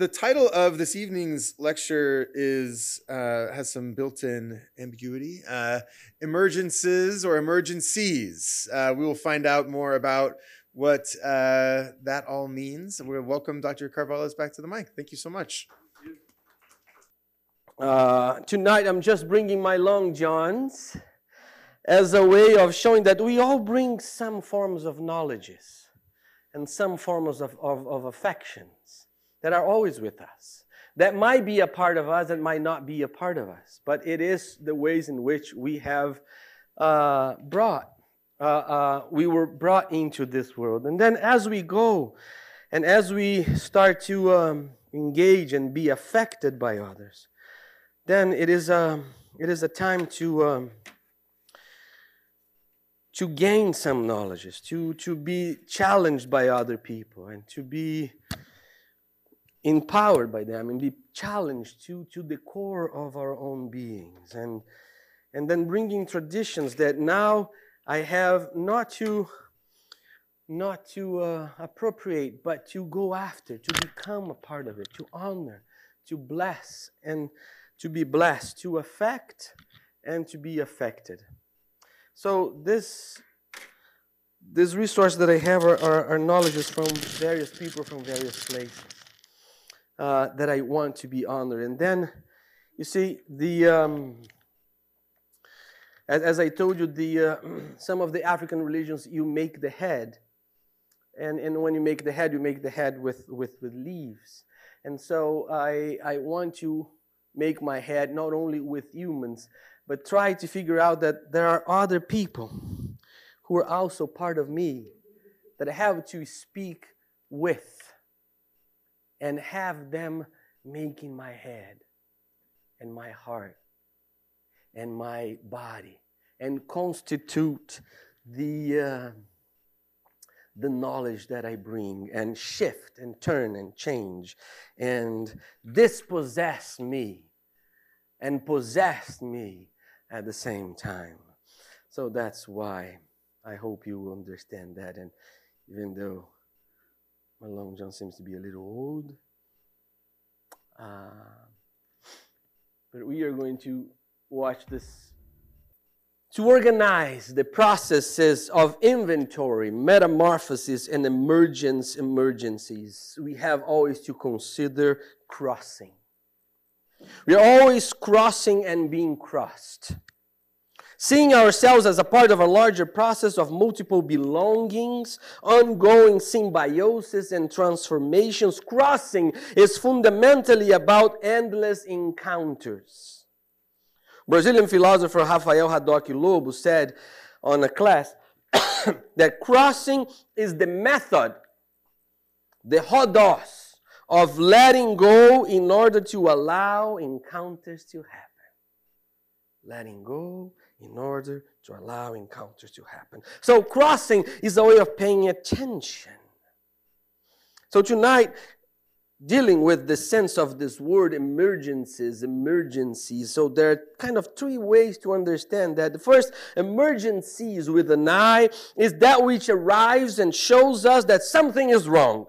the title of this evening's lecture is uh, has some built-in ambiguity. Uh, emergences or emergencies. Uh, we will find out more about what uh, that all means. We'll welcome Dr. Carvalhaes back to the mic. Thank you so much. Uh, tonight, I'm just bringing my long johns as a way of showing that we all bring some forms of knowledges and some forms of, of, of affections that are always with us. That might be a part of us, that might not be a part of us, but it is the ways in which we have uh, brought, uh, uh, we were brought into this world. And then as we go and as we start to um, engage and be affected by others, then it is a, um, it is a time to. Um, to gain some knowledges, to, to be challenged by other people, and to be empowered by them and be challenged to, to the core of our own beings. And, and then bringing traditions that now I have not to, not to uh, appropriate, but to go after, to become a part of it, to honor, to bless, and to be blessed, to affect, and to be affected. So this this resource that I have are, are, are knowledges from various people from various places uh, that I want to be honored. And then, you see, the um, as, as, I told you, the uh, some of the African religions you make the head, and and when you make the head, you make the head with with with leaves. And so I I want to make my head not only with humans, but try to figure out that there are other people who are also part of me that I have to speak with and have them making my head and my heart and my body and constitute the uh, the knowledge that I bring and shift and turn and change and dispossess me and possess me at the same time. So that's why I hope you understand that. And even though my long john seems to be a little old. Uh, but we are going to watch this to organize the processes of inventory, metamorphosis, and emergence emergencies. We have always to consider crossing. We are always crossing and being crossed. Seeing ourselves as a part of a larger process of multiple belongings, ongoing symbiosis and transformations, crossing is fundamentally about endless encounters. Brazilian philosopher Rafael Haddock Lobo said on a class that crossing is the method, the hodos, of letting go in order to allow encounters to happen. Letting go in order to allow encounters to happen. So, crossing is a way of paying attention. So, tonight, dealing with the sense of this word emergencies, emergencies. So, there are kind of three ways to understand that. The first, emergencies with an I, is that which arrives and shows us that something is wrong.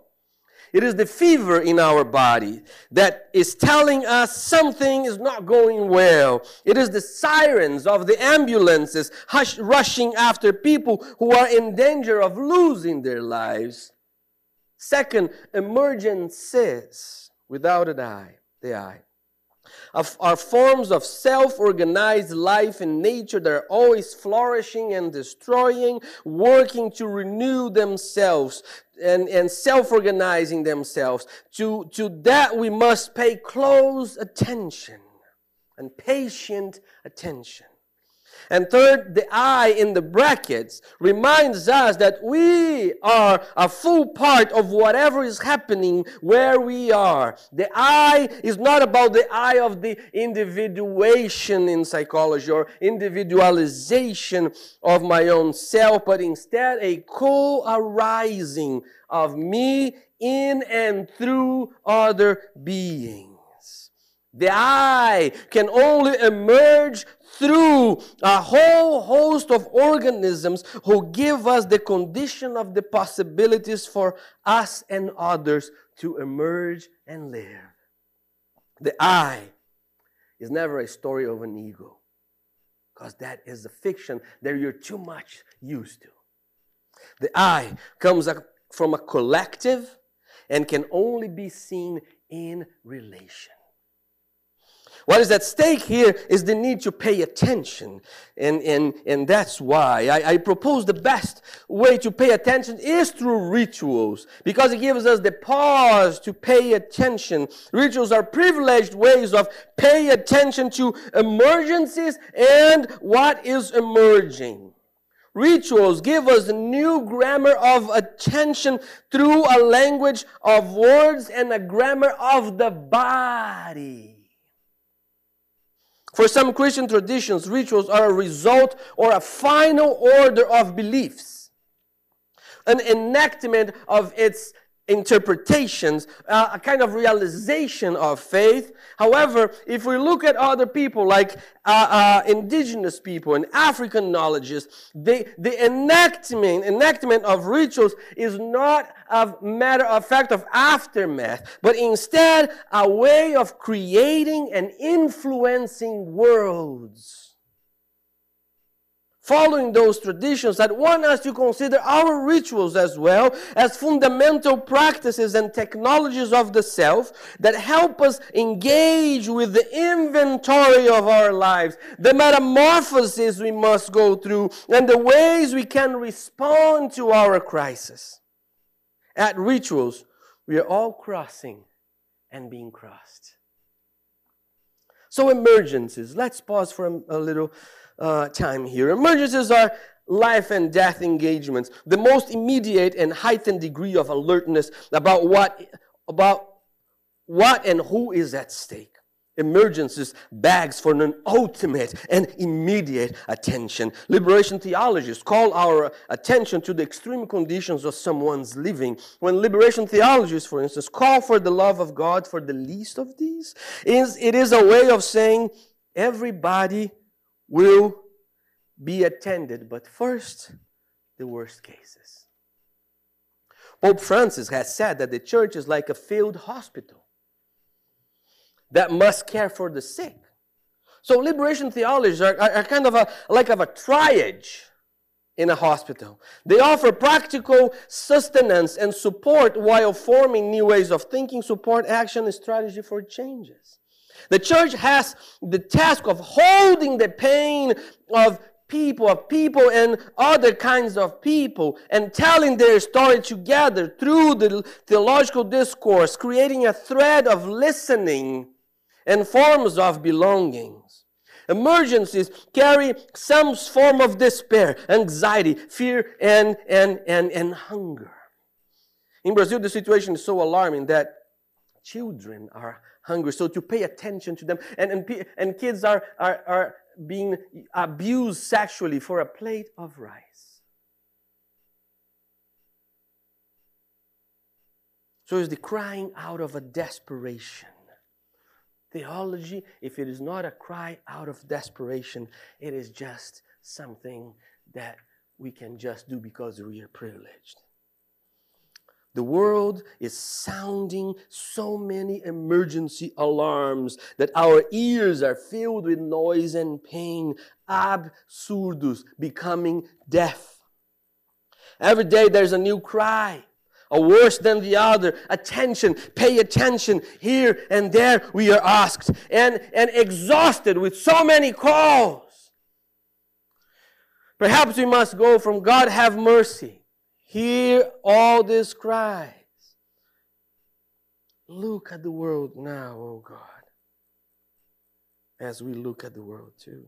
It is the fever in our body that is telling us something is not going well. It is the sirens of the ambulances hush, rushing after people who are in danger of losing their lives. Second, emergencies without an I, the eye are forms of self organized life in nature that are always flourishing and destroying, working to renew themselves and, and self organizing themselves. To, to that, we must pay close attention and patient attention. And third, the I in the brackets reminds us that we are a full part of whatever is happening where we are. The I is not about the I of the individuation in psychology or individualization of my own self, but instead a co arising of me in and through other beings. The I can only emerge through a whole host of organisms who give us the condition of the possibilities for us and others to emerge and live. The I is never a story of an ego, because that is a fiction that you're too much used to. The I comes from a collective and can only be seen in relation. What is at stake here is the need to pay attention. And, and, and that's why I, I, propose the best way to pay attention is through rituals because it gives us the pause to pay attention. Rituals are privileged ways of pay attention to emergencies and what is emerging. Rituals give us a new grammar of attention through a language of words and a grammar of the body. For some Christian traditions, rituals are a result or a final order of beliefs, an enactment of its interpretations, uh, a kind of realization of faith. However, if we look at other people like uh, uh, indigenous people and African knowledges, they, the enactment, enactment of rituals is not a matter of fact of aftermath, but instead a way of creating and influencing worlds following those traditions that want us to consider our rituals as well as fundamental practices and technologies of the self that help us engage with the inventory of our lives, the metamorphoses we must go through, and the ways we can respond to our crisis. At rituals, we are all crossing and being crossed. So, emergencies. Let's pause for a, a little uh, time here. Emergencies are life and death engagements, the most immediate and heightened degree of alertness about what, about what and who is at stake. Emergencies begs for an ultimate and immediate attention. Liberation theologies call our attention to the extreme conditions of someone's living. When liberation theologies, for instance, call for the love of God for the least of these, it is a way of saying everybody will be attended, but first, the worst cases. Pope Francis has said that the church is like a field hospital that must care for the sick. So liberation theologies are, are, are kind of a like of a triage in a hospital. They offer practical sustenance and support while forming new ways of thinking, support, action, and strategy for changes. The church has the task of holding the pain of people, of people and other kinds of people, and telling their story together through the theological discourse, creating a thread of listening and forms of belongings. Emergencies carry some form of despair, anxiety, fear, and, and, and, and hunger. In Brazil, the situation is so alarming that children are hungry. So to pay attention to them. And, and, and kids are, are, are being abused sexually for a plate of rice. So it's the crying out of a desperation. Theology, if it is not a cry out of desperation, it is just something that we can just do because we are privileged. The world is sounding so many emergency alarms that our ears are filled with noise and pain, absurdus, becoming deaf. Every day there's a new cry, a worse than the other. Attention, pay attention. Here and there we are asked and, and exhausted with so many calls. Perhaps we must go from God have mercy Hear all these cries. Look at the world now, oh God, as we look at the world too.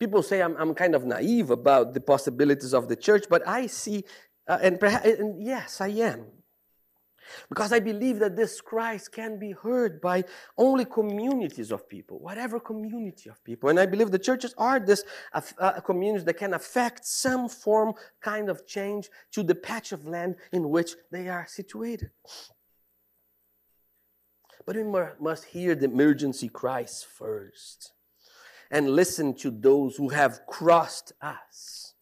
People say I'm, I'm kind of naive about the possibilities of the church, but I see, uh, and, perhaps, and yes, I am. Because I believe that this Christ can be heard by only communities of people, whatever community of people. And I believe the churches are this uh, communities that can affect some form, kind of change to the patch of land in which they are situated. But we must hear the emergency cries first and listen to those who have crossed us.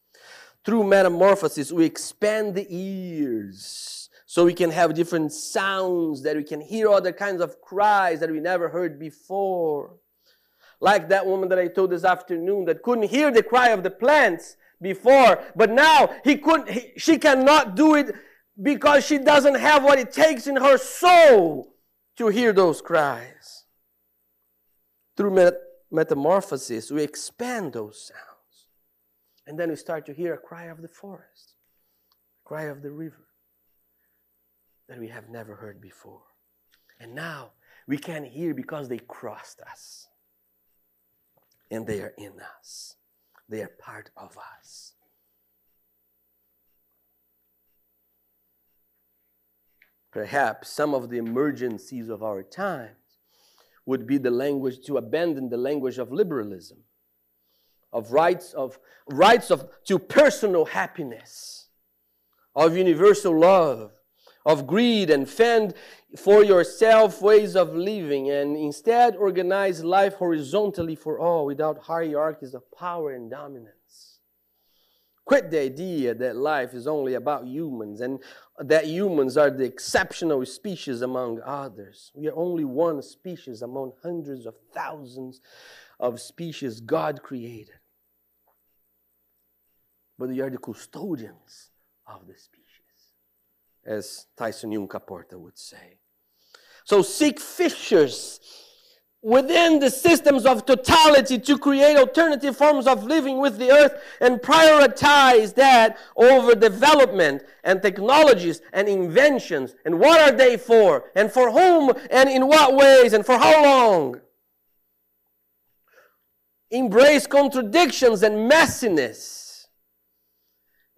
Through metamorphosis, we expand the ears so we can have different sounds, that we can hear other kinds of cries that we never heard before. Like that woman that I told this afternoon that couldn't hear the cry of the plants before, but now he couldn't, he, she cannot do it because she doesn't have what it takes in her soul to hear those cries. Through met- metamorphosis, we expand those sounds. And then we start to hear a cry of the forest, cry of the river that we have never heard before. And now we can hear because they crossed us. And they are in us, they are part of us. Perhaps some of the emergencies of our times would be the language to abandon the language of liberalism, of rights of rights of to personal happiness, of universal love, of greed and fend for yourself ways of living, and instead organize life horizontally for all without hierarchies of power and dominance. Quit the idea that life is only about humans and that humans are the exceptional species among others. We are only one species among hundreds of thousands of species God created. But we are the custodians of the species, as Tyson Yunkaporta would say. So seek fissures within the systems of totality to create alternative forms of living with the earth and prioritize that over development and technologies and inventions. And what are they for? And for whom? And in what ways? And for how long? Embrace contradictions and messiness.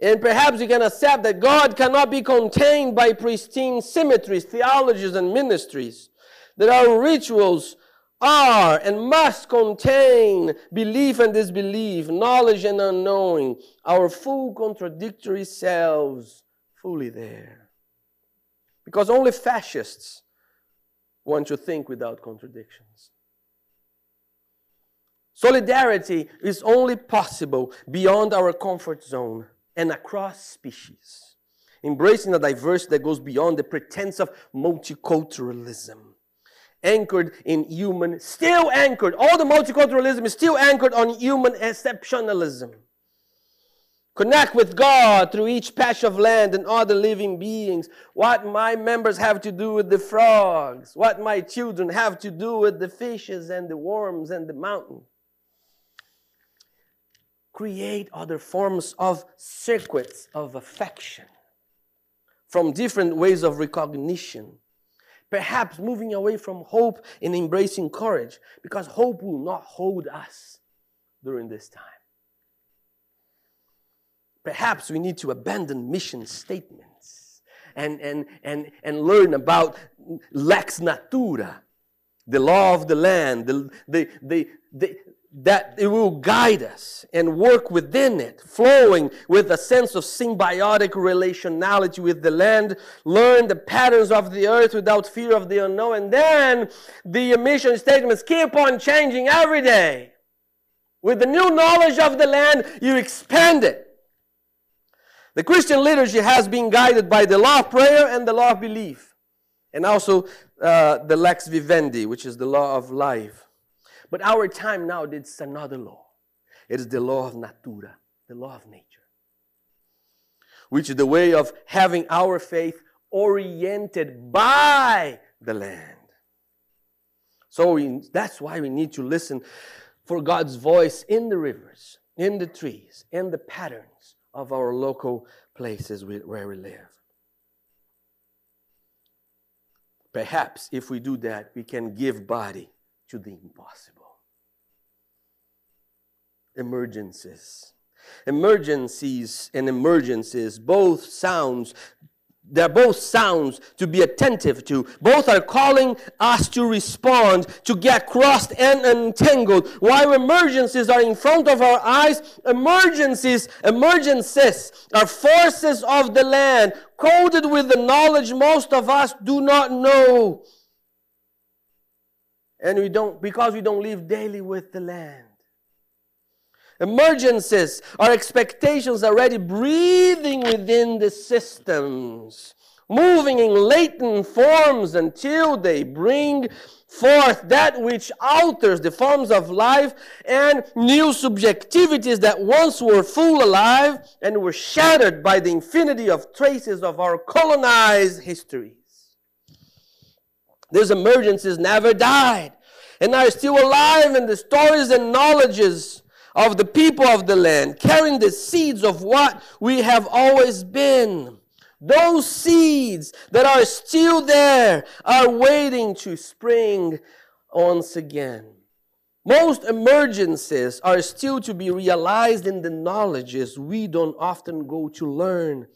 And perhaps you can accept that God cannot be contained by pristine symmetries, theologies, and ministries. That our rituals are and must contain belief and disbelief, knowledge and unknowing, our full contradictory selves fully there. Because only fascists want to think without contradictions. Solidarity is only possible beyond our comfort zone and across species, embracing a diversity that goes beyond the pretense of multiculturalism anchored in human, still anchored. All the multiculturalism is still anchored on human exceptionalism. Connect with God through each patch of land and other living beings. What my members have to do with the frogs, what my children have to do with the fishes and the worms and the mountain. Create other forms of circuits of affection from different ways of recognition Perhaps moving away from hope and embracing courage because hope will not hold us during this time. Perhaps we need to abandon mission statements and, and, and, and learn about lex natura, the law of the land, the, the, the, the, that it will guide us and work within it, flowing with a sense of symbiotic relationality with the land, learn the patterns of the earth without fear of the unknown, and then the mission statements keep on changing every day. With the new knowledge of the land, you expand it. The Christian liturgy has been guided by the law of prayer and the law of belief, and also uh, the lex vivendi, which is the law of life. But our time now, it's another law. It is the law of natura, the law of nature, which is the way of having our faith oriented by the land. So we, that's why we need to listen for God's voice in the rivers, in the trees, in the patterns of our local places where we live. Perhaps if we do that, we can give body to the impossible emergencies. Emergencies and emergencies both sounds they're both sounds to be attentive to. Both are calling us to respond, to get crossed and entangled. While emergencies are in front of our eyes, emergencies, emergencies are forces of the land, coded with the knowledge most of us do not know. And we don't, because we don't live daily with the land. Emergencies are expectations already breathing within the systems, moving in latent forms until they bring forth that which alters the forms of life and new subjectivities that once were full alive and were shattered by the infinity of traces of our colonized histories. These emergencies never died and are still alive in the stories and knowledges of the people of the land, carrying the seeds of what we have always been. Those seeds that are still there are waiting to spring once again. Most emergencies are still to be realized in the knowledges we don't often go to learn,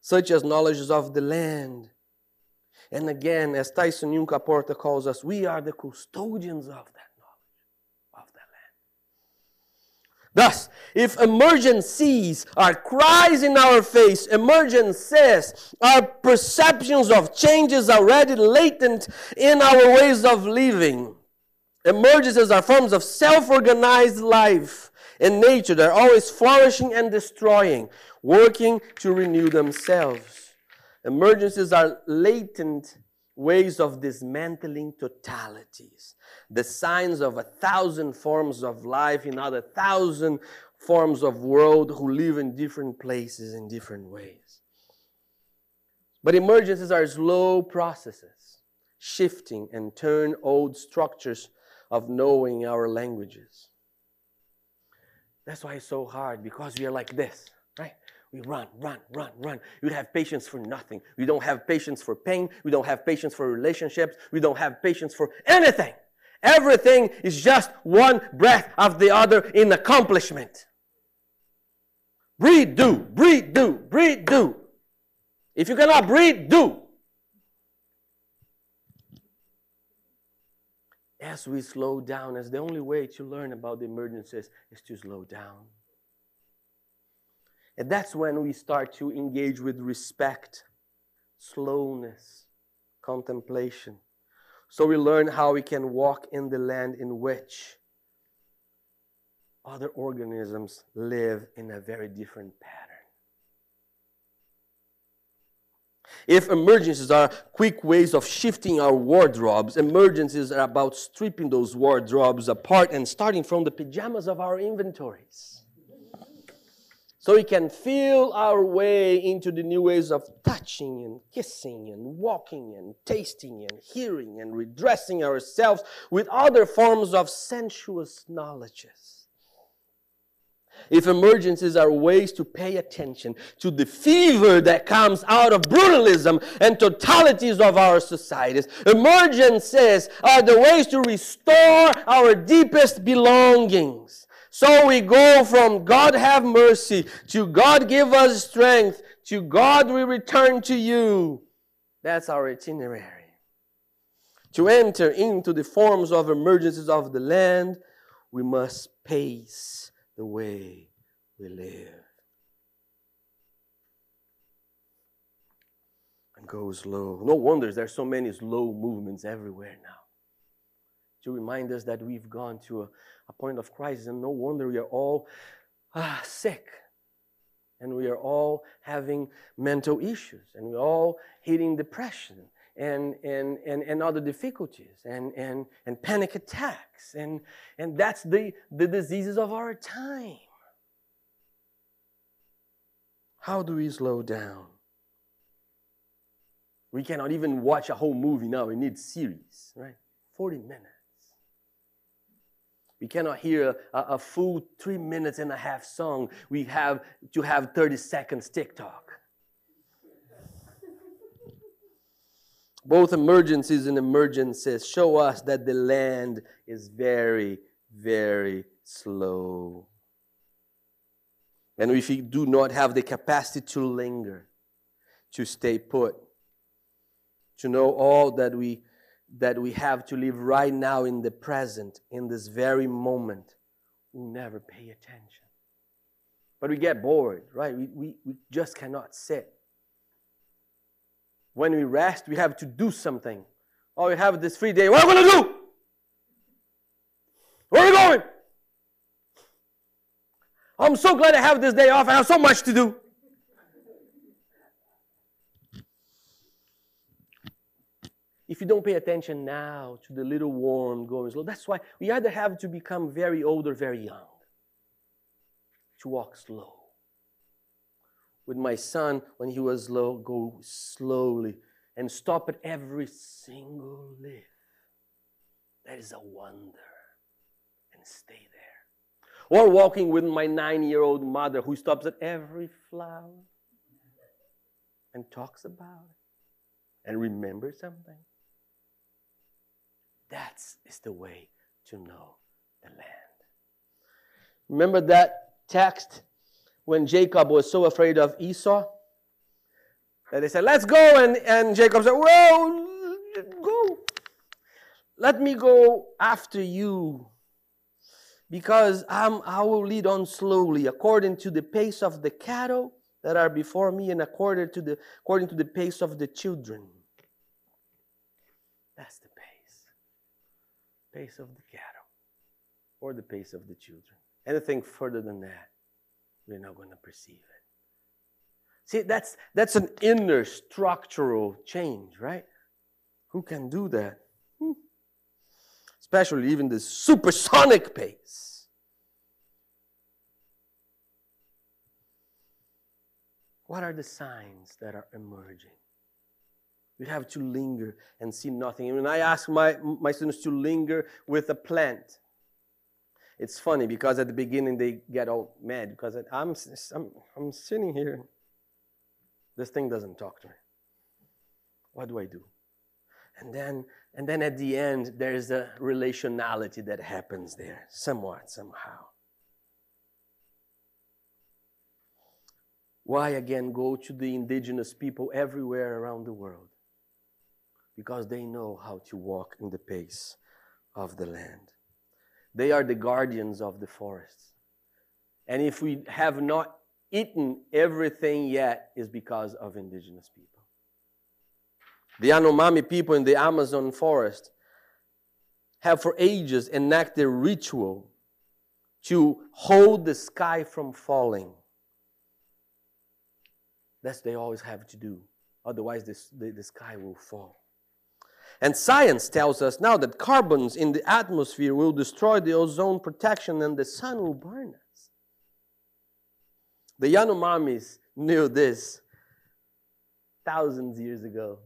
such as knowledges of the land. And again, as Tyson Yunkaporta calls us, we are the custodians of that. Thus, if emergencies are cries in our face, emergencies are perceptions of changes already latent in our ways of living. Emergencies are forms of self organized life in nature. They're always flourishing and destroying, working to renew themselves. Emergencies are latent ways of dismantling totalities the signs of a thousand forms of life in other thousand forms of world who live in different places in different ways. But emergencies are slow processes, shifting and turn old structures of knowing our languages. That's why it's so hard because we are like this, right? We run, run, run, run. We have patience for nothing. We don't have patience for pain. We don't have patience for relationships. We don't have patience for anything. Everything is just one breath of the other in accomplishment. Breathe, do, breathe, do, breathe, do. If you cannot breathe, do. As we slow down, as the only way to learn about the emergencies is to slow down. And that's when we start to engage with respect, slowness, contemplation. So we learn how we can walk in the land in which other organisms live in a very different pattern. If emergencies are quick ways of shifting our wardrobes, emergencies are about stripping those wardrobes apart and starting from the pajamas of our inventories so we can feel our way into the new ways of touching and kissing and walking and tasting and hearing and redressing ourselves with other forms of sensuous knowledges. If emergencies are ways to pay attention to the fever that comes out of brutalism and totalities of our societies, emergencies are the ways to restore our deepest belongings so we go from God have mercy to God give us strength to God we return to you. That's our itinerary. To enter into the forms of emergencies of the land, we must pace the way we live. And go slow. No wonder there's so many slow movements everywhere now. To remind us that we've gone to a a point of crisis, and no wonder we are all ah, sick. And we are all having mental issues, and we're all hitting depression and, and, and, and other difficulties and, and, and panic attacks. And, and that's the, the diseases of our time. How do we slow down? We cannot even watch a whole movie now. We need series, right? 40 minutes. We cannot hear a, a, full three minutes and a half song. We have to have 30 seconds TikTok. Both emergencies and emergencies show us that the land is very, very slow. And if we do not have the capacity to linger, to stay put, to know all that we that we have to live right now in the present, in this very moment, we never pay attention. But we get bored, right? We, we, we just cannot sit. When we rest, we have to do something. Oh, we have this free day. What am I going to do? Where are we going? I'm so glad I have this day off. I have so much to do. If you don't pay attention now to the little worm going slow, that's why we either have to become very old or very young to walk slow. With my son, when he was low, go slowly and stop at every single leaf. That is a wonder. And stay there. Or walking with my nine year old mother who stops at every flower and talks about it and remembers something. That is the way to know the land. Remember that text when Jacob was so afraid of Esau? That they said, Let's go. And, and Jacob said, Well, go. Let me go after you because I'm, I will lead on slowly according to the pace of the cattle that are before me and according to the, according to the pace of the children. That's the pace. Pace of the cattle or the pace of the children. Anything further than that, we're not going to perceive it. See, that's, that's an inner structural change, right? Who can do that? Hmm. Especially even the supersonic pace. What are the signs that are emerging? You have to linger and see nothing. And I ask my, my students to linger with a plant, it's funny because at the beginning they get all mad because I'm, I'm, I'm sitting here. This thing doesn't talk to me. What do I do? And then, and then at the end, there's a relationality that happens there, somewhat, somehow. Why again go to the indigenous people everywhere around the world? Because they know how to walk in the pace of the land. They are the guardians of the forests. And if we have not eaten everything yet, is because of indigenous people. The Yanomami people in the Amazon forest have for ages enacted ritual to hold the sky from falling. That's they always have to do. Otherwise, this, the, the sky will fall. And science tells us now that carbons in the atmosphere will destroy the ozone protection and the sun will burn us. The Yanomamis knew this thousands of years ago.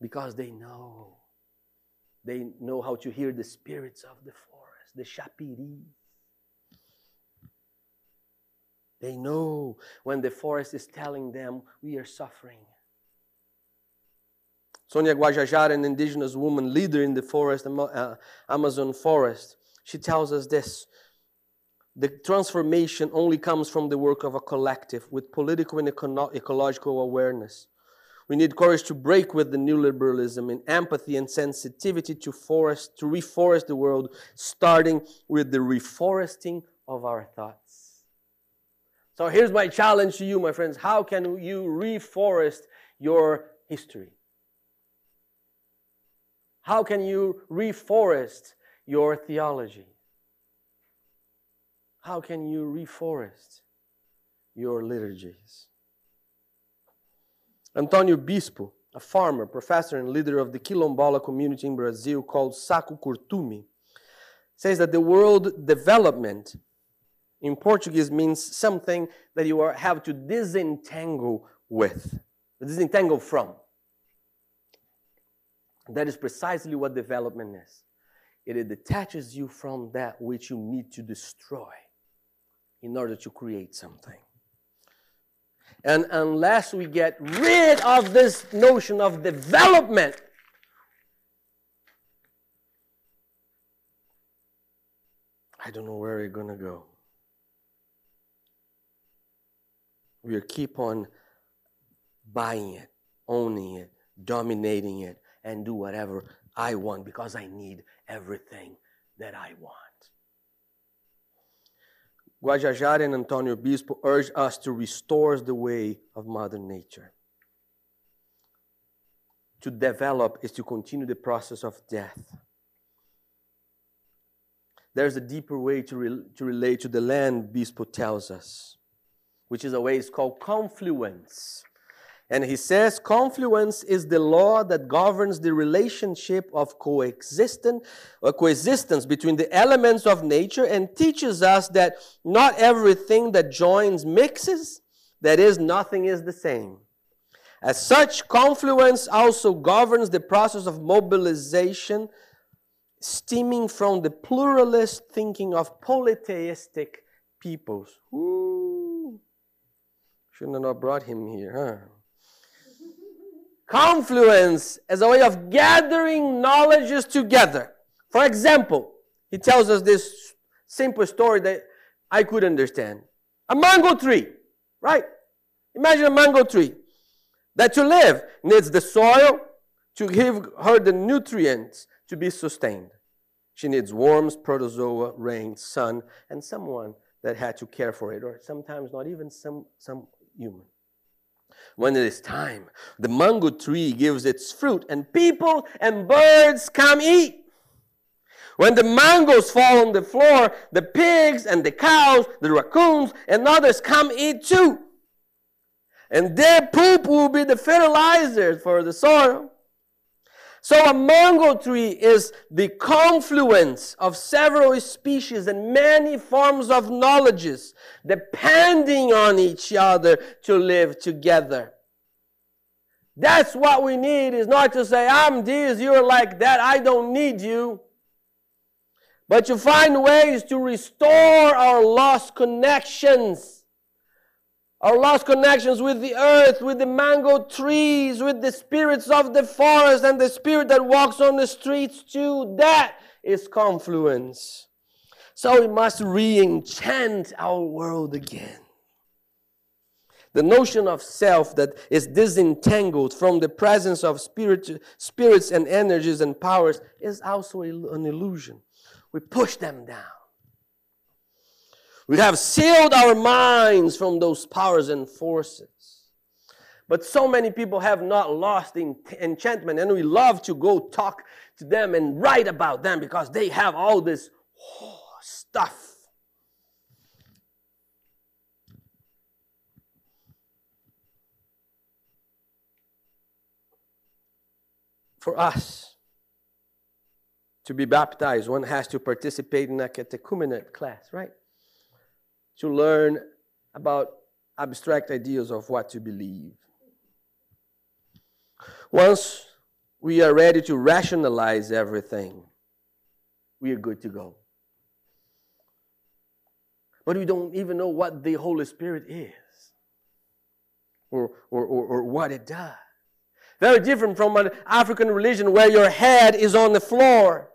Because they know. They know how to hear the spirits of the forest, the shapiris. They know when the forest is telling them, we are suffering. Sonia Guajajara, an indigenous woman leader in the forest, uh, Amazon forest, she tells us this. The transformation only comes from the work of a collective with political and eco- ecological awareness. We need courage to break with the neoliberalism in empathy and sensitivity to forest, to reforest the world, starting with the reforesting of our thoughts. So here's my challenge to you, my friends. How can you reforest your history? How can you reforest your theology? How can you reforest your liturgies? Antonio Bispo, a farmer, professor, and leader of the Quilombola community in Brazil called Saco Curtume, says that the word development in Portuguese means something that you have to disentangle with, disentangle from. That is precisely what development is. It detaches you from that which you need to destroy in order to create something. And unless we get rid of this notion of development, I don't know where we're going to go. We'll keep on buying it, owning it, dominating it, and do whatever I want because I need everything that I want. Guajajara and Antonio Bispo urge us to restore the way of Mother Nature, to develop is to continue the process of death. There's a deeper way to, re- to relate to the land, Bispo tells us, which is a way it's called confluence. And he says confluence is the law that governs the relationship of coexistence or coexistence between the elements of nature and teaches us that not everything that joins mixes, that is, nothing is the same. As such, confluence also governs the process of mobilization stemming from the pluralist thinking of polytheistic peoples. Ooh. Shouldn't have brought him here, huh? Confluence as a way of gathering knowledges together. For example, he tells us this simple story that I could understand. A mango tree, right? Imagine a mango tree that to live needs the soil to give her the nutrients to be sustained. She needs worms, protozoa, rain, sun, and someone that had to care for it, or sometimes not even some, some human. When it is time, the mango tree gives its fruit, and people and birds come eat. When the mangoes fall on the floor, the pigs and the cows, the raccoons, and others come eat too. And their poop will be the fertilizer for the soil. So a mango tree is the confluence of several species and many forms of knowledges depending on each other to live together. That's what we need is not to say, I'm this, you're like that, I don't need you. But to find ways to restore our lost connections our lost connections with the earth, with the mango trees, with the spirits of the forest, and the spirit that walks on the streets too. That is confluence. So we must re enchant our world again. The notion of self that is disentangled from the presence of spirit, spirits and energies and powers is also an illusion. We push them down. We have sealed our minds from those powers and forces. But so many people have not lost enchantment, and we love to go talk to them and write about them because they have all this oh, stuff. For us to be baptized, one has to participate in a catechumenate class, right? To learn about abstract ideas of what to believe. Once we are ready to rationalize everything, we are good to go. But we don't even know what the Holy Spirit is or, or, or, or what it does. Very different from an African religion where your head is on the floor,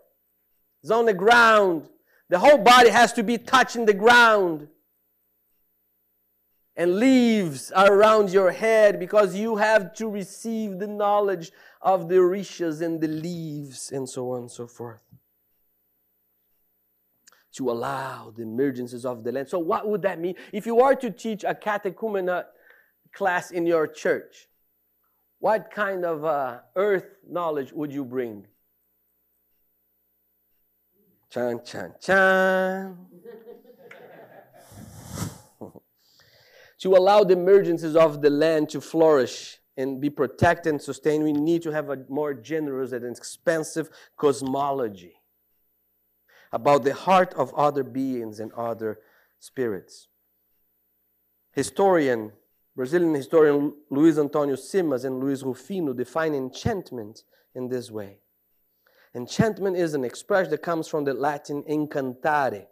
it's on the ground. The whole body has to be touching the ground and leaves are around your head because you have to receive the knowledge of the orishas and the leaves and so on and so forth. To allow the emergences of the land. So, what would that mean? If you are to teach a catechumenate class in your church, what kind of uh, earth knowledge would you bring? Chan, chan, chan. To allow the emergencies of the land to flourish and be protected and sustained, we need to have a more generous and expansive cosmology about the heart of other beings and other spirits. Historian, Brazilian historian Luiz Antônio Simas and Luiz Rufino define enchantment in this way. Enchantment is an expression that comes from the Latin incantare,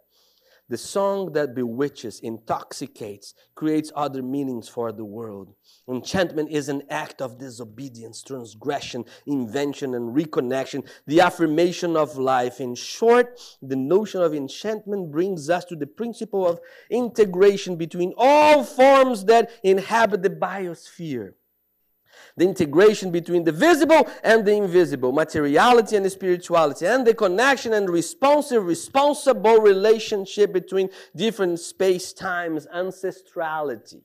the song that bewitches, intoxicates, creates other meanings for the world. Enchantment is an act of disobedience, transgression, invention, and reconnection, the affirmation of life. In short, the notion of enchantment brings us to the principle of integration between all forms that inhabit the biosphere the integration between the visible and the invisible, materiality and spirituality, and the connection and responsive, responsible relationship between different space times, ancestrality.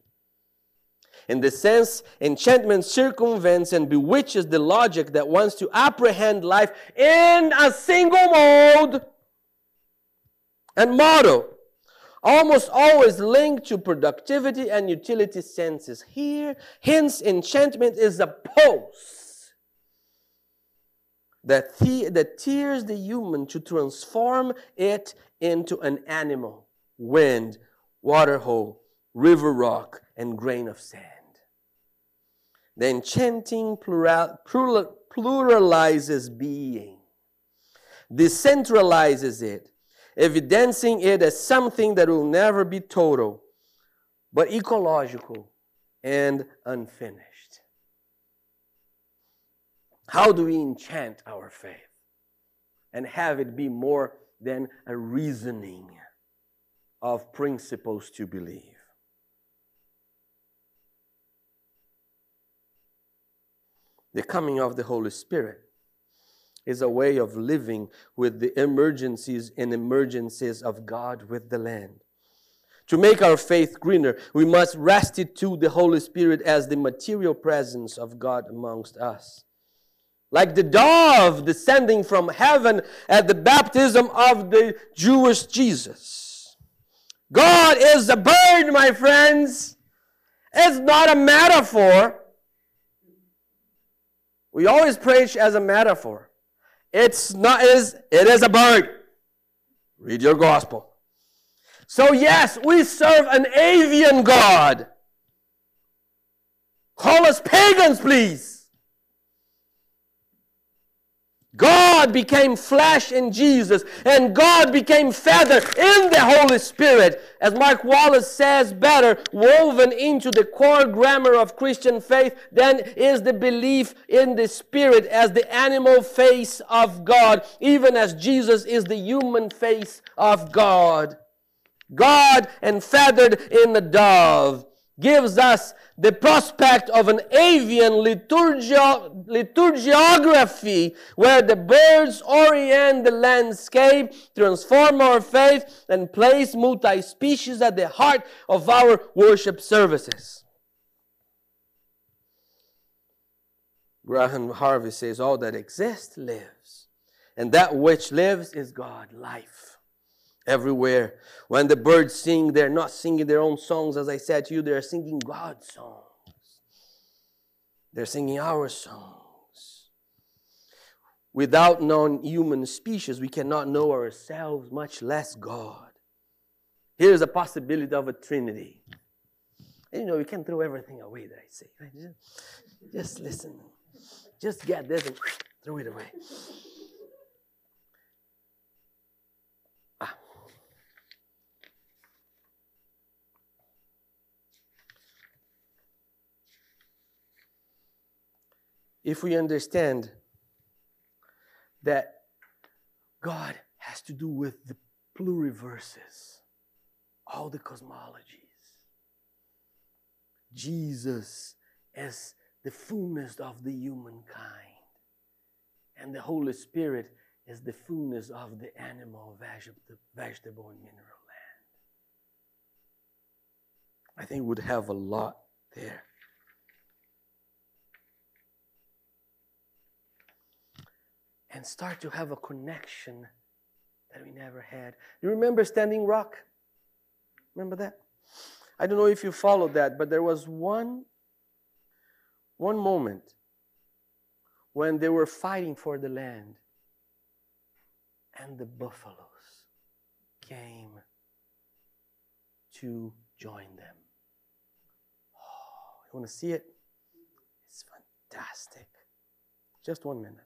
In the sense, enchantment circumvents and bewitches the logic that wants to apprehend life in a single mode and motto, almost always linked to productivity and utility senses. Here, hence, enchantment is a that, the, that tears the human to transform it into an animal, wind, water hole, river rock, and grain of sand. The enchanting plural, plural, pluralizes being, decentralizes it, evidencing it as something that will never be total, but ecological and unfinished. How do we enchant our faith and have it be more than a reasoning of principles to believe? The coming of the Holy Spirit is a way of living with the emergencies and emergencies of God with the land. To make our faith greener, we must restitute the Holy Spirit as the material presence of God amongst us. Like the dove descending from heaven at the baptism of the Jewish Jesus. God is a bird, my friends. It's not a metaphor. We always preach as a metaphor. It's not is it is a bird. Read your gospel. So yes, we serve an avian god. Call us pagans, please. God became flesh in Jesus, and God became feather in the Holy Spirit. As Mark Wallace says better, woven into the core grammar of Christian faith, then is the belief in the Spirit as the animal face of God, even as Jesus is the human face of God. God and feathered in the dove gives us the prospect of an avian liturgio- liturgiography where the birds orient the landscape, transform our faith, and place multi species at the heart of our worship services. Graham Harvey says, All that exists lives, and that which lives is God, life everywhere. When the birds sing, they're not singing their own songs, as I said to you, they're singing God's songs. They're singing our songs. Without non human species, we cannot know ourselves, much less God. Here's a possibility of a trinity. And you know, you can throw everything away that I say. Right? Just, just listen. Just get this and throw it away. If we understand that God has to do with the pluriverses, all the cosmologies. Jesus as the fullness of the humankind, and the Holy Spirit is the fullness of the animal, vegetable, and mineral land. I think we'd have a lot there. And start to have a connection that we never had. You remember Standing Rock? Remember that? I don't know if you followed that, but there was one, one moment when they were fighting for the land and the buffaloes came to join them. Oh, you want to see it? It's fantastic. Just one minute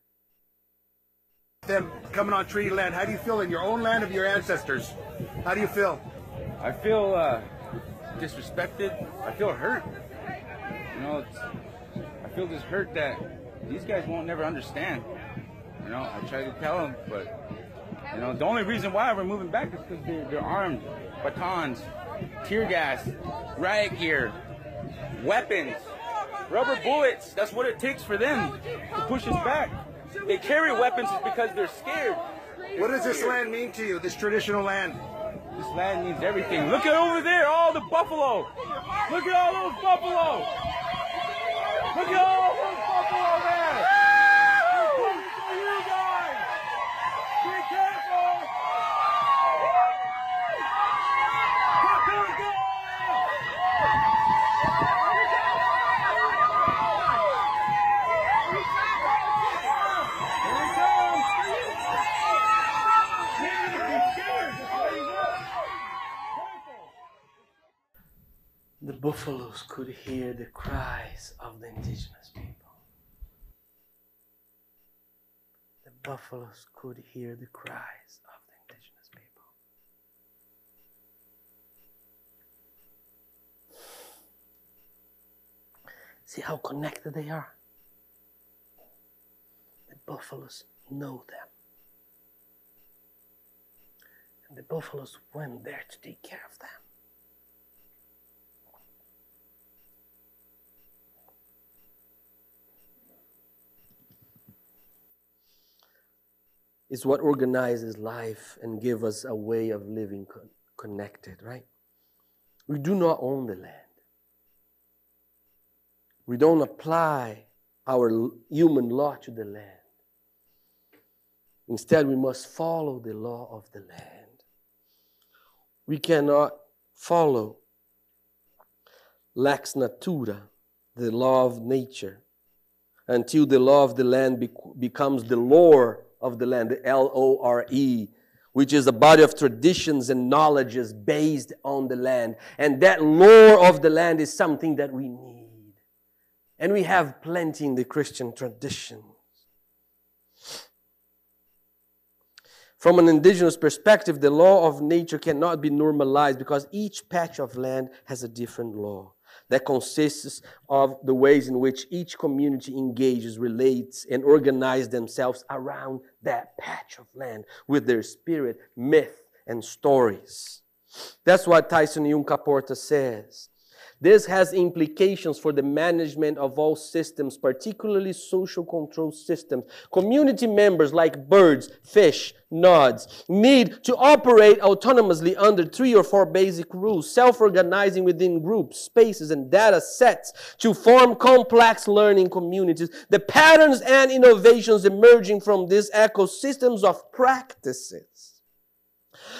them coming on treaty land. How do you feel in your own land of your ancestors? How do you feel? I feel uh, disrespected. I feel hurt. You know, I feel this hurt that these guys won't never understand. You know, I try to tell them, but you know, the only reason why we're moving back is because they're, they're armed, batons, tear gas, riot gear, weapons, rubber bullets. That's what it takes for them to push us back. They carry weapons because they're scared. What does this land mean to you, this traditional land? This land means everything. Look at over there, all the buffalo. Look at all those buffalo. Look at all buffaloes could hear the cries of the indigenous people. The buffaloes could hear the cries of the indigenous people. See how connected they are? The buffaloes know them. And the buffaloes went there to take care of them. Is what organizes life and give us a way of living con- connected, right? We do not own the land. We don't apply our l- human law to the land. Instead, we must follow the law of the land. We cannot follow lex natura, the law of nature, until the law of the land bec- becomes the lore of the land, the L O R E, which is a body of traditions and knowledges based on the land. And that lore of the land is something that we need. And we have plenty in the Christian tradition. From an indigenous perspective, the law of nature cannot be normalized because each patch of land has a different law that consists of the ways in which each community engages, relates, and organizes themselves around that patch of land with their spirit, myth, and stories. That's what Tyson Yunkaporta says. This has implications for the management of all systems, particularly social control systems. Community members like birds, fish, nods need to operate autonomously under three or four basic rules, self-organizing within groups, spaces, and data sets to form complex learning communities. The patterns and innovations emerging from these ecosystems of practices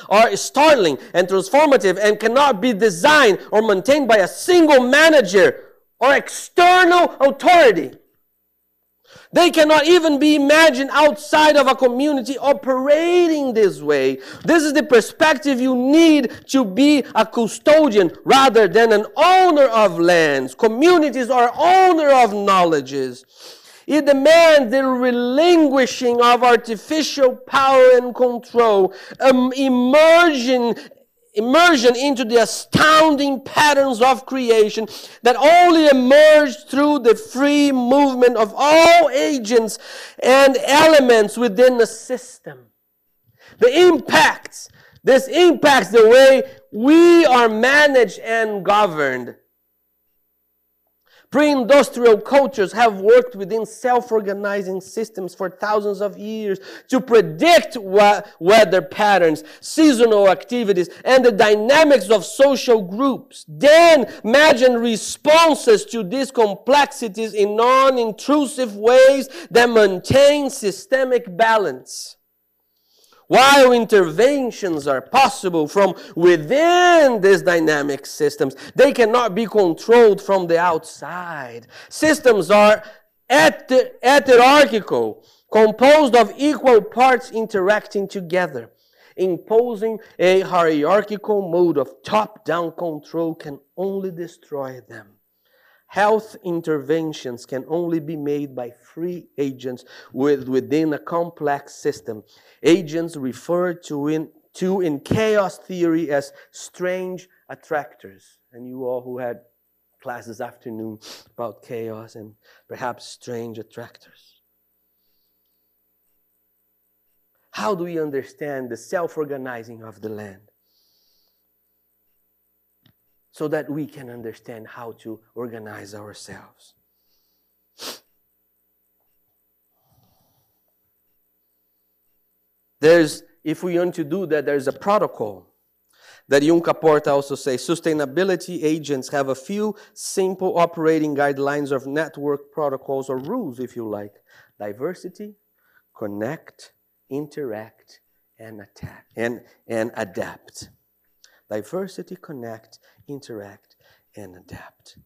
are startling and transformative and cannot be designed or maintained by a single manager or external authority. They cannot even be imagined outside of a community operating this way. This is the perspective you need to be a custodian rather than an owner of lands. Communities are owner of knowledges. It demands the relinquishing of artificial power and control, um, immersion, immersion into the astounding patterns of creation that only emerge through the free movement of all agents and elements within the system. The impacts, this impacts the way we are managed and governed. Pre industrial cultures have worked within self organizing systems for thousands of years to predict weather patterns, seasonal activities, and the dynamics of social groups. Then imagine responses to these complexities in non intrusive ways that maintain systemic balance. While interventions are possible from within these dynamic systems, they cannot be controlled from the outside. Systems are hierarchical, composed of equal parts interacting together. Imposing a hierarchical mode of top down control can only destroy them. Health interventions can only be made by free agents with, within a complex system. Agents referred to in, to in chaos theory as strange attractors. And you all who had class this afternoon about chaos and perhaps strange attractors. How do we understand the self organizing of the land? So that we can understand how to organize ourselves. There's, if we want to do that, there's a protocol that Yunkaporta also says sustainability agents have a few simple operating guidelines of network protocols or rules, if you like diversity, connect, interact, and, attack, and, and adapt. Diversity, connect, interact, and adapt.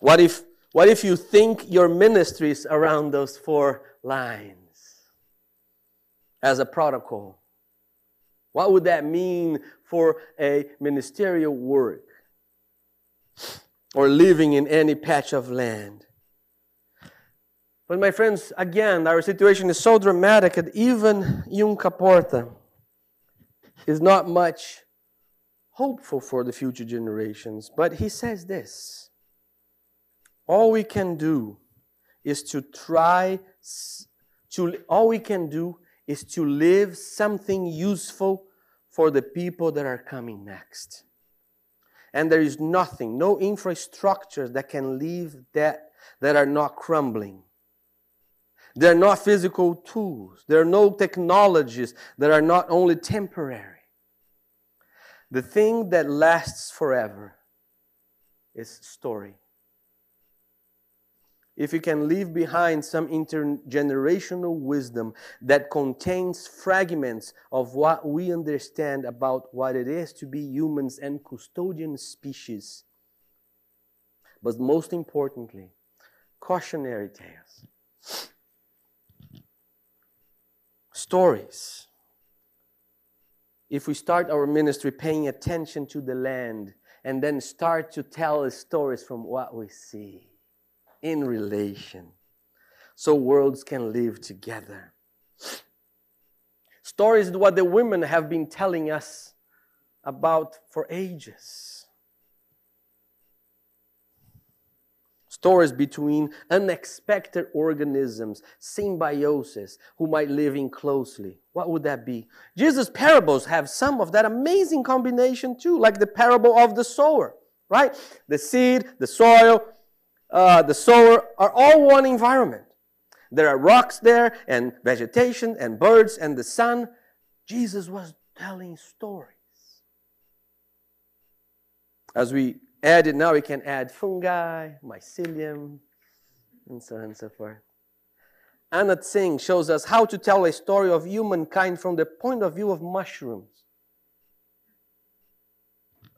What if, what if you think your ministries around those four lines as a protocol? What would that mean for a ministerial work or living in any patch of land? But my friends, again, our situation is so dramatic that even Yunkaporta is not much hopeful for the future generations. But he says this all we can do is to try to all we can do is to live something useful for the people that are coming next. And there is nothing, no infrastructures that can leave that that are not crumbling. There are not physical tools. There are no technologies that are not only temporary. The thing that lasts forever is story. If you can leave behind some intergenerational wisdom that contains fragments of what we understand about what it is to be humans and custodian species, but most importantly, cautionary tales stories. If we start our ministry paying attention to the land and then start to tell stories from what we see in relation, so worlds can live together. Stories what the women have been telling us about for ages. Stories between unexpected organisms, symbiosis, who might live in closely. What would that be? Jesus' parables have some of that amazing combination too, like the parable of the sower, right? The seed, the soil, uh, the sower are all one environment. There are rocks there, and vegetation, and birds, and the sun. Jesus was telling stories. As we add it now, we can add fungi, mycelium, and so on and so forth. Anna Tsing shows us how to tell a story of humankind from the point of view of mushrooms.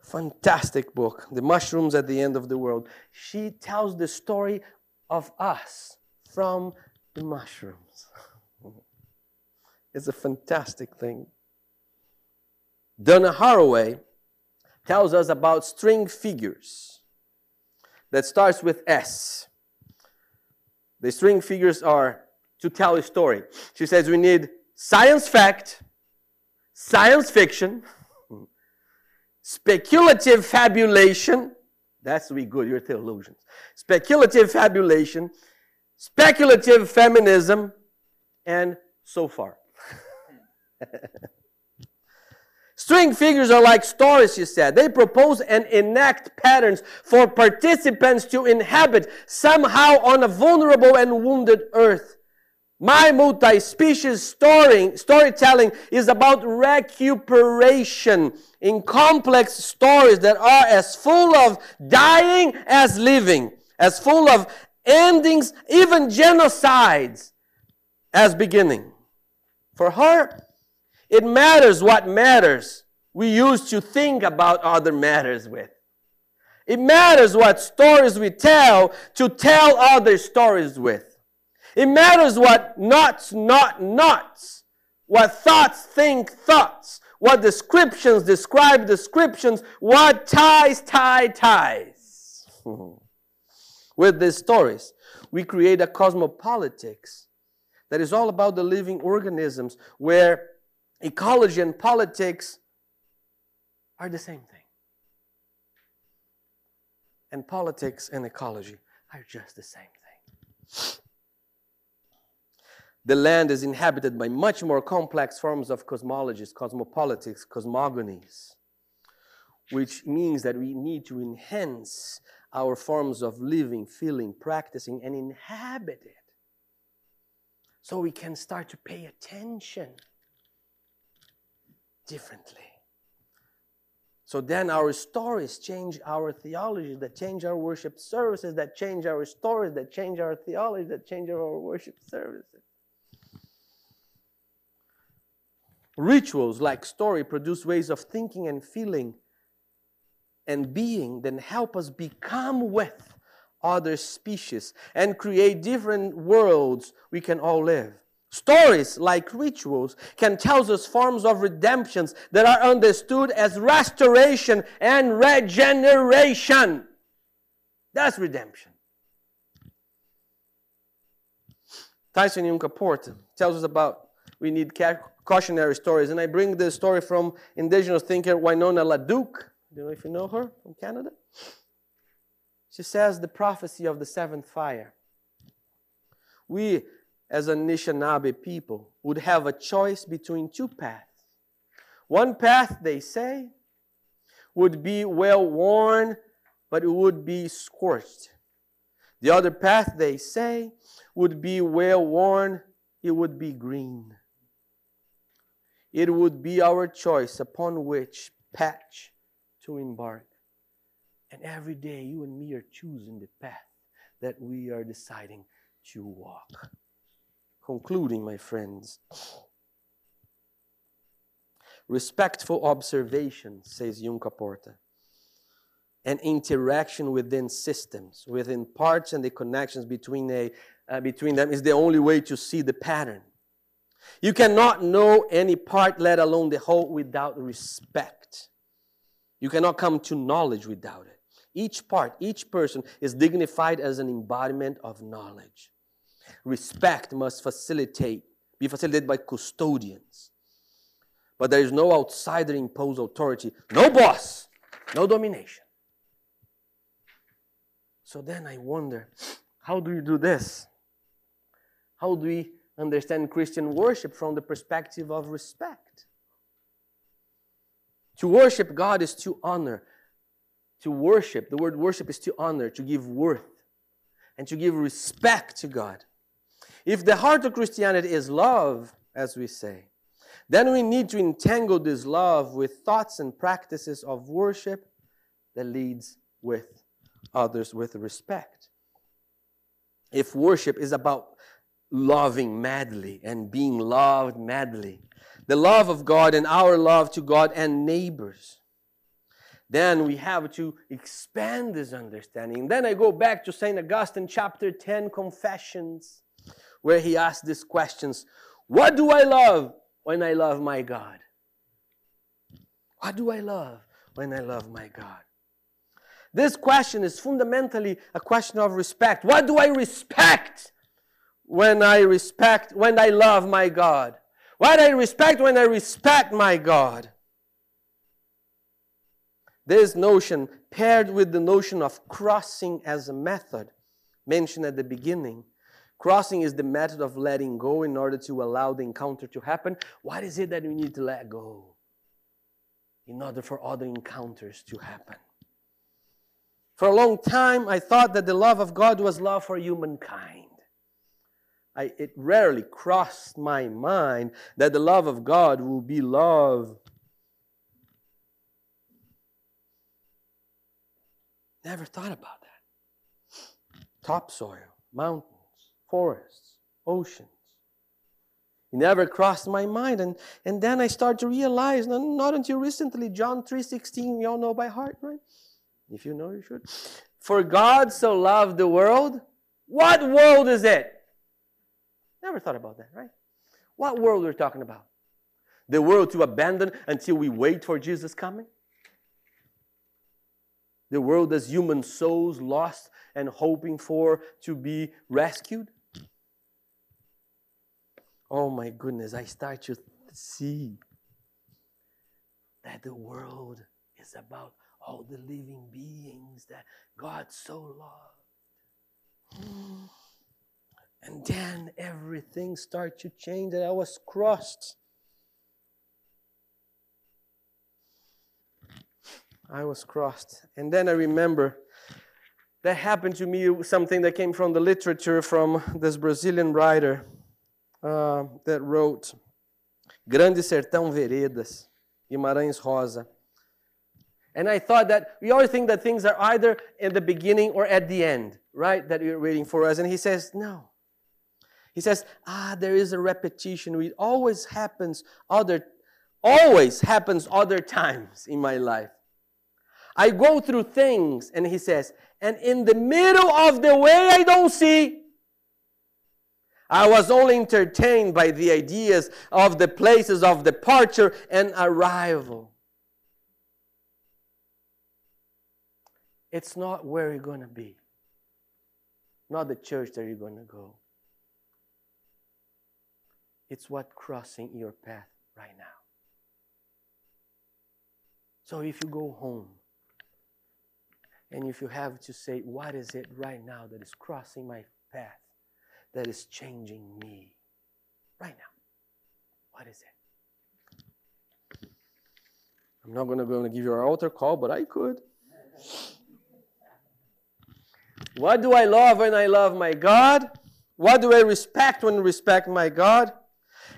Fantastic book, The Mushrooms at the End of the World. She tells the story of us from the mushrooms. it's a fantastic thing. Donna Haraway tells us about string figures that starts with S. The string figures are to tell a story. She says we need science fact, science fiction, speculative fabulation. That's we good, you're theologians. Speculative fabulation, speculative feminism, and so far. String figures are like stories, she said. They propose and enact patterns for participants to inhabit somehow on a vulnerable and wounded earth. My multi-species story, storytelling is about recuperation in complex stories that are as full of dying as living, as full of endings, even genocides, as beginning. For her, it matters what matters we use to think about other matters with. It matters what stories we tell to tell other stories with. It matters what nots, not nots. What thoughts think thoughts. What descriptions describe descriptions. What ties tie ties. with these stories, we create a cosmopolitics that is all about the living organisms where ecology and politics are the same thing. And politics and ecology are just the same thing. The land is inhabited by much more complex forms of cosmologies, cosmopolitics, cosmogonies, which means that we need to enhance our forms of living, feeling, practicing, and inhabit it so we can start to pay attention differently. So then our stories change our theology, that change our worship services, that change our stories, that change our theology, that change our worship services. Rituals like story produce ways of thinking and feeling and being, then help us become with other species and create different worlds we can all live. Stories, like rituals, can tell us forms of redemptions that are understood as restoration and regeneration. That's redemption. Tyson Yunkaporta tells us about we need cautionary stories, and I bring the story from indigenous thinker Winona LaDuke. Do you know if you know her from Canada? She says the prophecy of the seventh fire. We as a Anishinaabe people, would have a choice between two paths. One path, they say, would be well worn, but it would be scorched. The other path, they say, would be well worn, it would be green. It would be our choice upon which patch to embark. And every day, you and me are choosing the path that we are deciding to walk. Concluding, my friends. Respectful observation, says Yunkaporta, and interaction within systems, within parts and the connections between, a, uh, between them is the only way to see the pattern. You cannot know any part, let alone the whole, without respect. You cannot come to knowledge without it. Each part, each person is dignified as an embodiment of knowledge. Respect must facilitate, be facilitated by custodians. But there is no outsider imposed authority, no boss, no domination. So then I wonder, how do we do this? How do we understand Christian worship from the perspective of respect? To worship God is to honor. To worship, the word worship is to honor, to give worth, and to give respect to God. If the heart of Christianity is love, as we say, then we need to entangle this love with thoughts and practices of worship that leads with others with respect. If worship is about loving madly and being loved madly, the love of God and our love to God and neighbors, then we have to expand this understanding. Then I go back to St. Augustine, chapter 10, Confessions where he asks these questions What do I love when I love my God? What do I love when I love my God? This question is fundamentally a question of respect. What do I respect when I respect, when I love my God? What I respect when I respect my God? This notion, paired with the notion of crossing as a method mentioned at the beginning, Crossing is the method of letting go in order to allow the encounter to happen. What is it that we need to let go in order for other encounters to happen? For a long time, I thought that the love of God was love for humankind. I, it rarely crossed my mind that the love of God will be love. Never thought about that. Topsoil, mountain forests, oceans. It never crossed my mind. And, and then I started to realize, not, not until recently, John 3.16, we all know by heart, right? If you know, you should. For God so loved the world. What world is it? Never thought about that, right? What world are we're talking about? The world to abandon until we wait for Jesus coming? The world as human souls lost and hoping for to be rescued? Oh my goodness, I start to see that the world is about all the living beings that God so loved. And then everything started to change, and I was crossed. I was crossed. And then I remember that happened to me something that came from the literature from this Brazilian writer uh, that wrote Grande Sertão Veredas, Guimarães Rosa. And I thought that we always think that things are either in the beginning or at the end, right? That you're waiting for us. And he says, no. He says, ah, there is a repetition. It always happens other, always happens other times in my life. I go through things, and he says, and in the middle of the way I don't see. I was only entertained by the ideas of the places of departure and arrival. It's not where you're going to be, not the church that you're going to go. It's what crossing your path right now. So if you go home and if you have to say, what is it right now that is crossing my path, that is changing me right now? What is it? I'm not going to go and give you an altar call, but I could. What do I love when I love my God? What do I respect when I respect my God?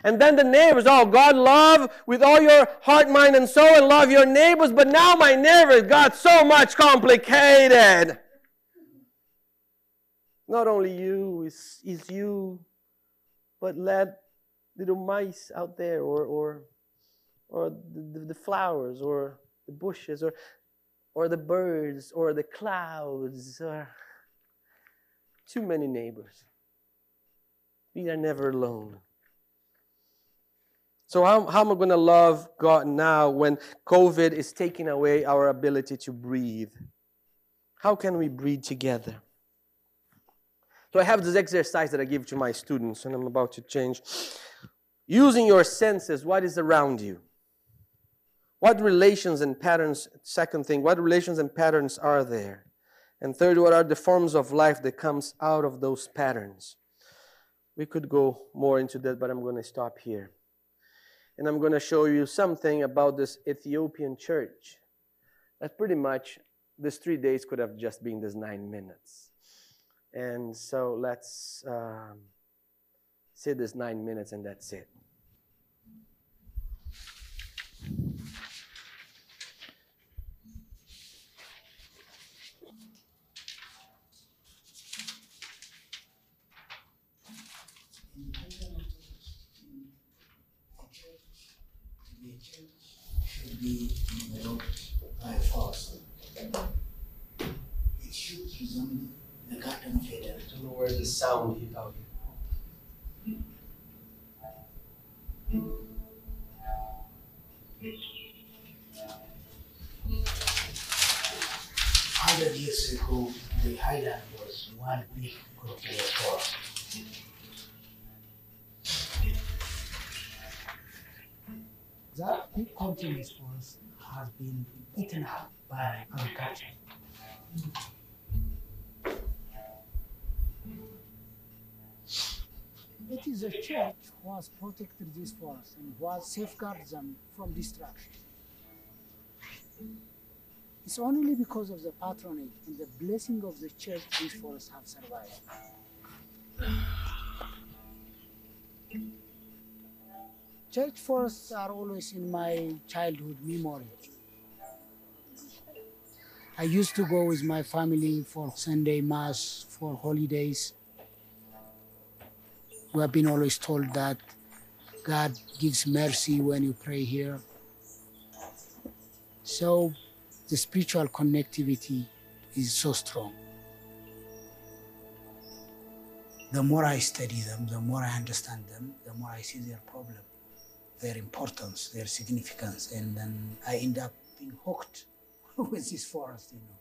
And then the neighbors, oh, God love with all your heart, mind, and soul, and love your neighbors, but now my neighbors got so much complicated. Not only you, is is you, but let little mice out there, or or or the, the flowers, or the bushes, or or the birds, or the clouds, or too many neighbors. We are never alone. So, how, how am I going to love God now when COVID is taking away our ability to breathe? How can we breathe together? So, I have this exercise that I give to my students, and I'm about to change. Using your senses, what is around you? What relations and patterns, second thing, what relations and patterns are there? And third, what are the forms of life that comes out of those patterns? We could go more into that, but I'm going to stop here and I'm going to show you something about this Ethiopian church. That pretty much, this three days could have just been this nine minutes. And so let's um, say this nine minutes and that's it. It should resemble of know where the sound hit out. Hundred years ago, the highland was one big corporate forest. That big continuous forest has been eaten up by agriculture. It is a church who has protected these forests and who has safeguarded them from destruction. It's only because of the patronage and the blessing of the church these forests have survived. Church forests are always in my childhood memory. I used to go with my family for Sunday Mass, for holidays. We have been always told that God gives mercy when you pray here. So the spiritual connectivity is so strong. The more I study them, the more I understand them, the more I see their problem, their importance, their significance, and then I end up being hooked with this forest, you know.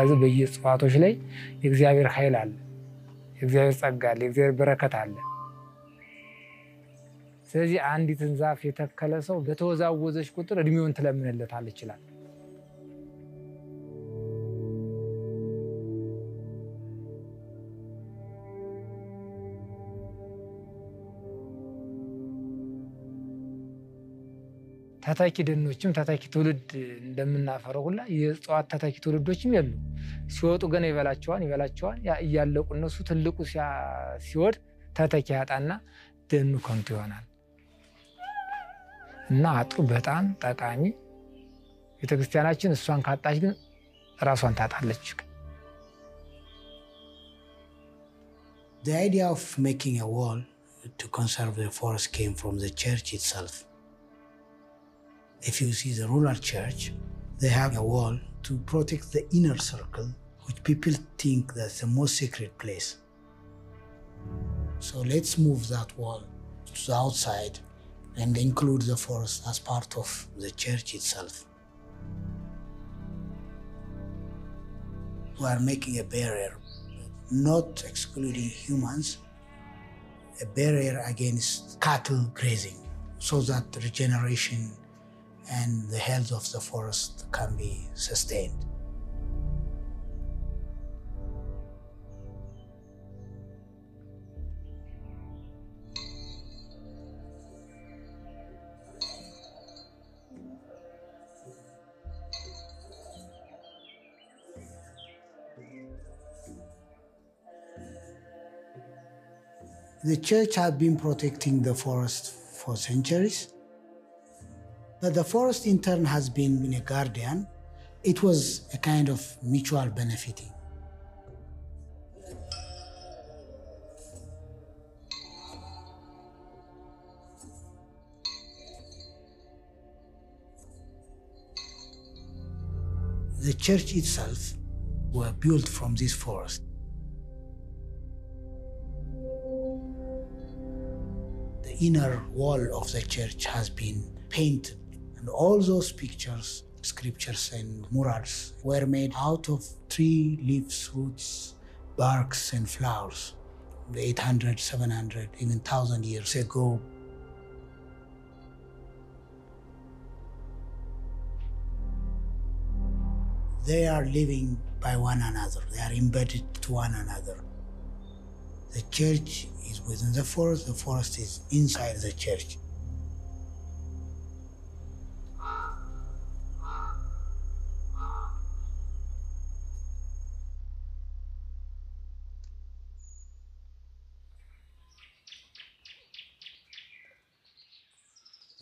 ስለዚህ በየእጽዋቶች ላይ የእግዚአብሔር ኃይል አለ፣ የእግዚአብሔር ጸጋ አለ፣ የእግዚአብሔር በረከት አለ። ስለዚህ አንዲትን ዛፍ የተከለ ሰው በተወዛወዘች ቁጥር እድሜውን ትለምንለታል ይችላል። ተተኪ ደኖችም ተተኪ ትውልድ እንደምናፈረው ሁላ የእጽዋት ተተኪ ትውልዶችም የሉ። ሲወጡ ገና ይበላቸዋል ይበላቸዋል። እያለቁ እነሱ ትልቁ ሲወድ ተተኪ ያጣና ደኑ ከንቱ ይሆናል። እና አጥሩ በጣም ጠቃሚ ቤተክርስቲያናችን እሷን ካጣች ግን ራሷን ታጣለች። The idea of making a wall to conserve the forest came from the church itself. If you see the rural church, they have a wall to protect the inner circle, which people think that's the most sacred place. So let's move that wall to the outside and include the forest as part of the church itself. We are making a barrier, not excluding humans, a barrier against cattle grazing, so that regeneration and the health of the forest can be sustained. The church has been protecting the forest for centuries, the forest in turn has been a guardian. It was a kind of mutual benefiting. The church itself were built from this forest. The inner wall of the church has been painted, and all those pictures, scriptures, and murals were made out of tree leaves, roots, barks, and flowers. 800, 700, even 1000 years ago. They are living by one another, they are embedded to one another. The church is within the forest, the forest is inside the church.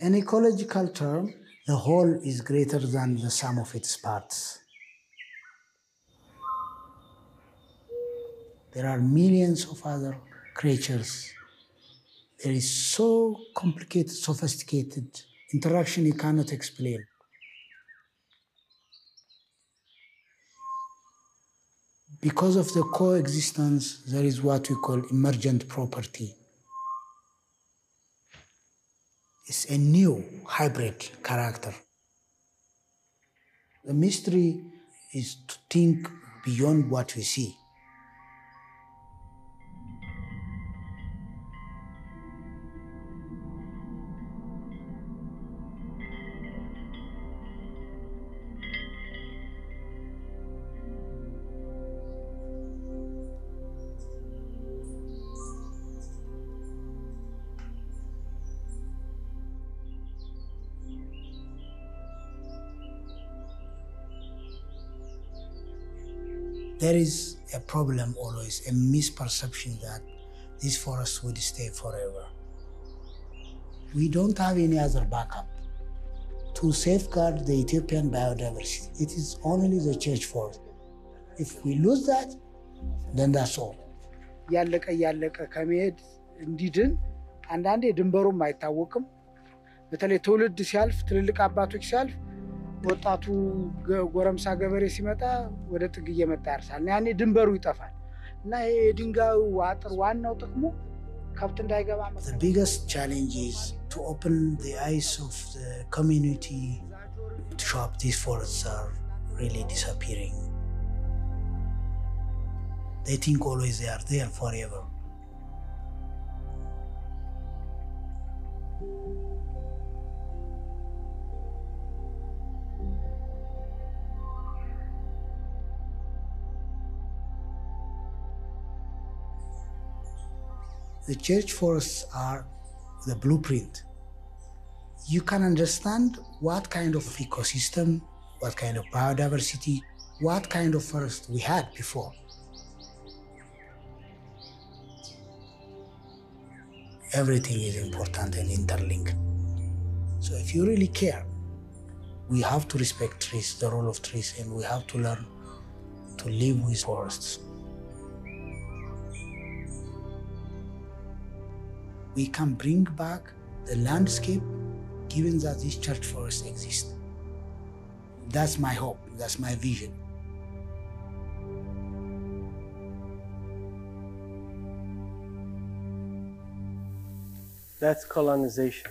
In ecological term, the whole is greater than the sum of its parts. There are millions of other creatures. There is so complicated, sophisticated interaction you cannot explain. Because of the coexistence, there is what we call emergent property. It's a new hybrid character. The mystery is to think beyond what we see. There is a problem always, a misperception that this forest would stay forever. We don't have any other backup to safeguard the Ethiopian biodiversity. It is only the church forest. If we lose that, then that's all. እያለቀ እያለቀ ከመሄድ እንዲድን አንዳንዴ ድንበሩም አይታወቅም። በተለይ ትውልድ ሲያልፍ፣ ትልልቅ አባቶች ሲያልፍ፣ ወጣቱ ጎረምሳ ገበሬ ሲመጣ ወደ ጥግ እየመጣ ያርሳል። ያኔ ድንበሩ ይጠፋል እና የድንጋዩ አጥር ዋናው ጥቅሙ ከብት እንዳይገባ ቢገስት ቻሌንጅ ኢዝ ቱ ኦፕን ዘ አይስ ኦፍ ዘ ኮሚኒቲ ቱ ሾፕ ዚስ ፎረስትስ አር ሪሊ ዲስአፒሪንግ ቲንክ ኦልዌይዝ ዜይ አር ዜር ፎር ኤቨር The church forests are the blueprint. You can understand what kind of ecosystem, what kind of biodiversity, what kind of forest we had before. Everything is important and interlinked. So if you really care, we have to respect trees, the role of trees, and we have to learn to live with forests. We can bring back the landscape given that these church forests exist. That's my hope, that's my vision. That's colonization.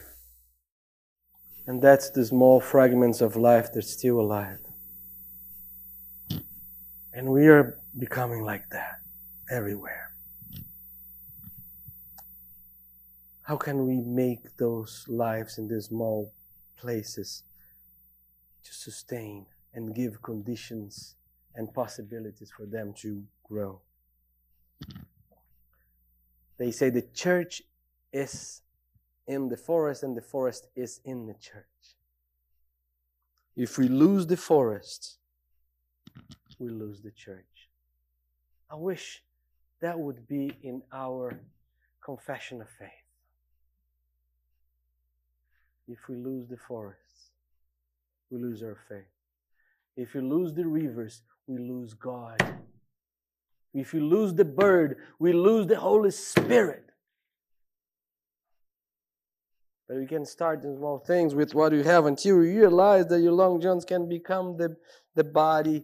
And that's the small fragments of life that's still alive. And we are becoming like that everywhere. How can we make those lives in these small places to sustain and give conditions and possibilities for them to grow? They say the church is in the forest and the forest is in the church. If we lose the forest, we lose the church. I wish that would be in our confession of faith. If we lose the forests, we lose our faith. If we lose the rivers, we lose God. If we lose the bird, we lose the Holy Spirit. But we can start in small things with what you have until you realize that your long johns can become the, the body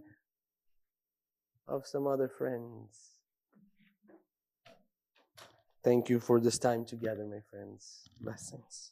of some other friends. Thank you for this time together, my friends. Blessings.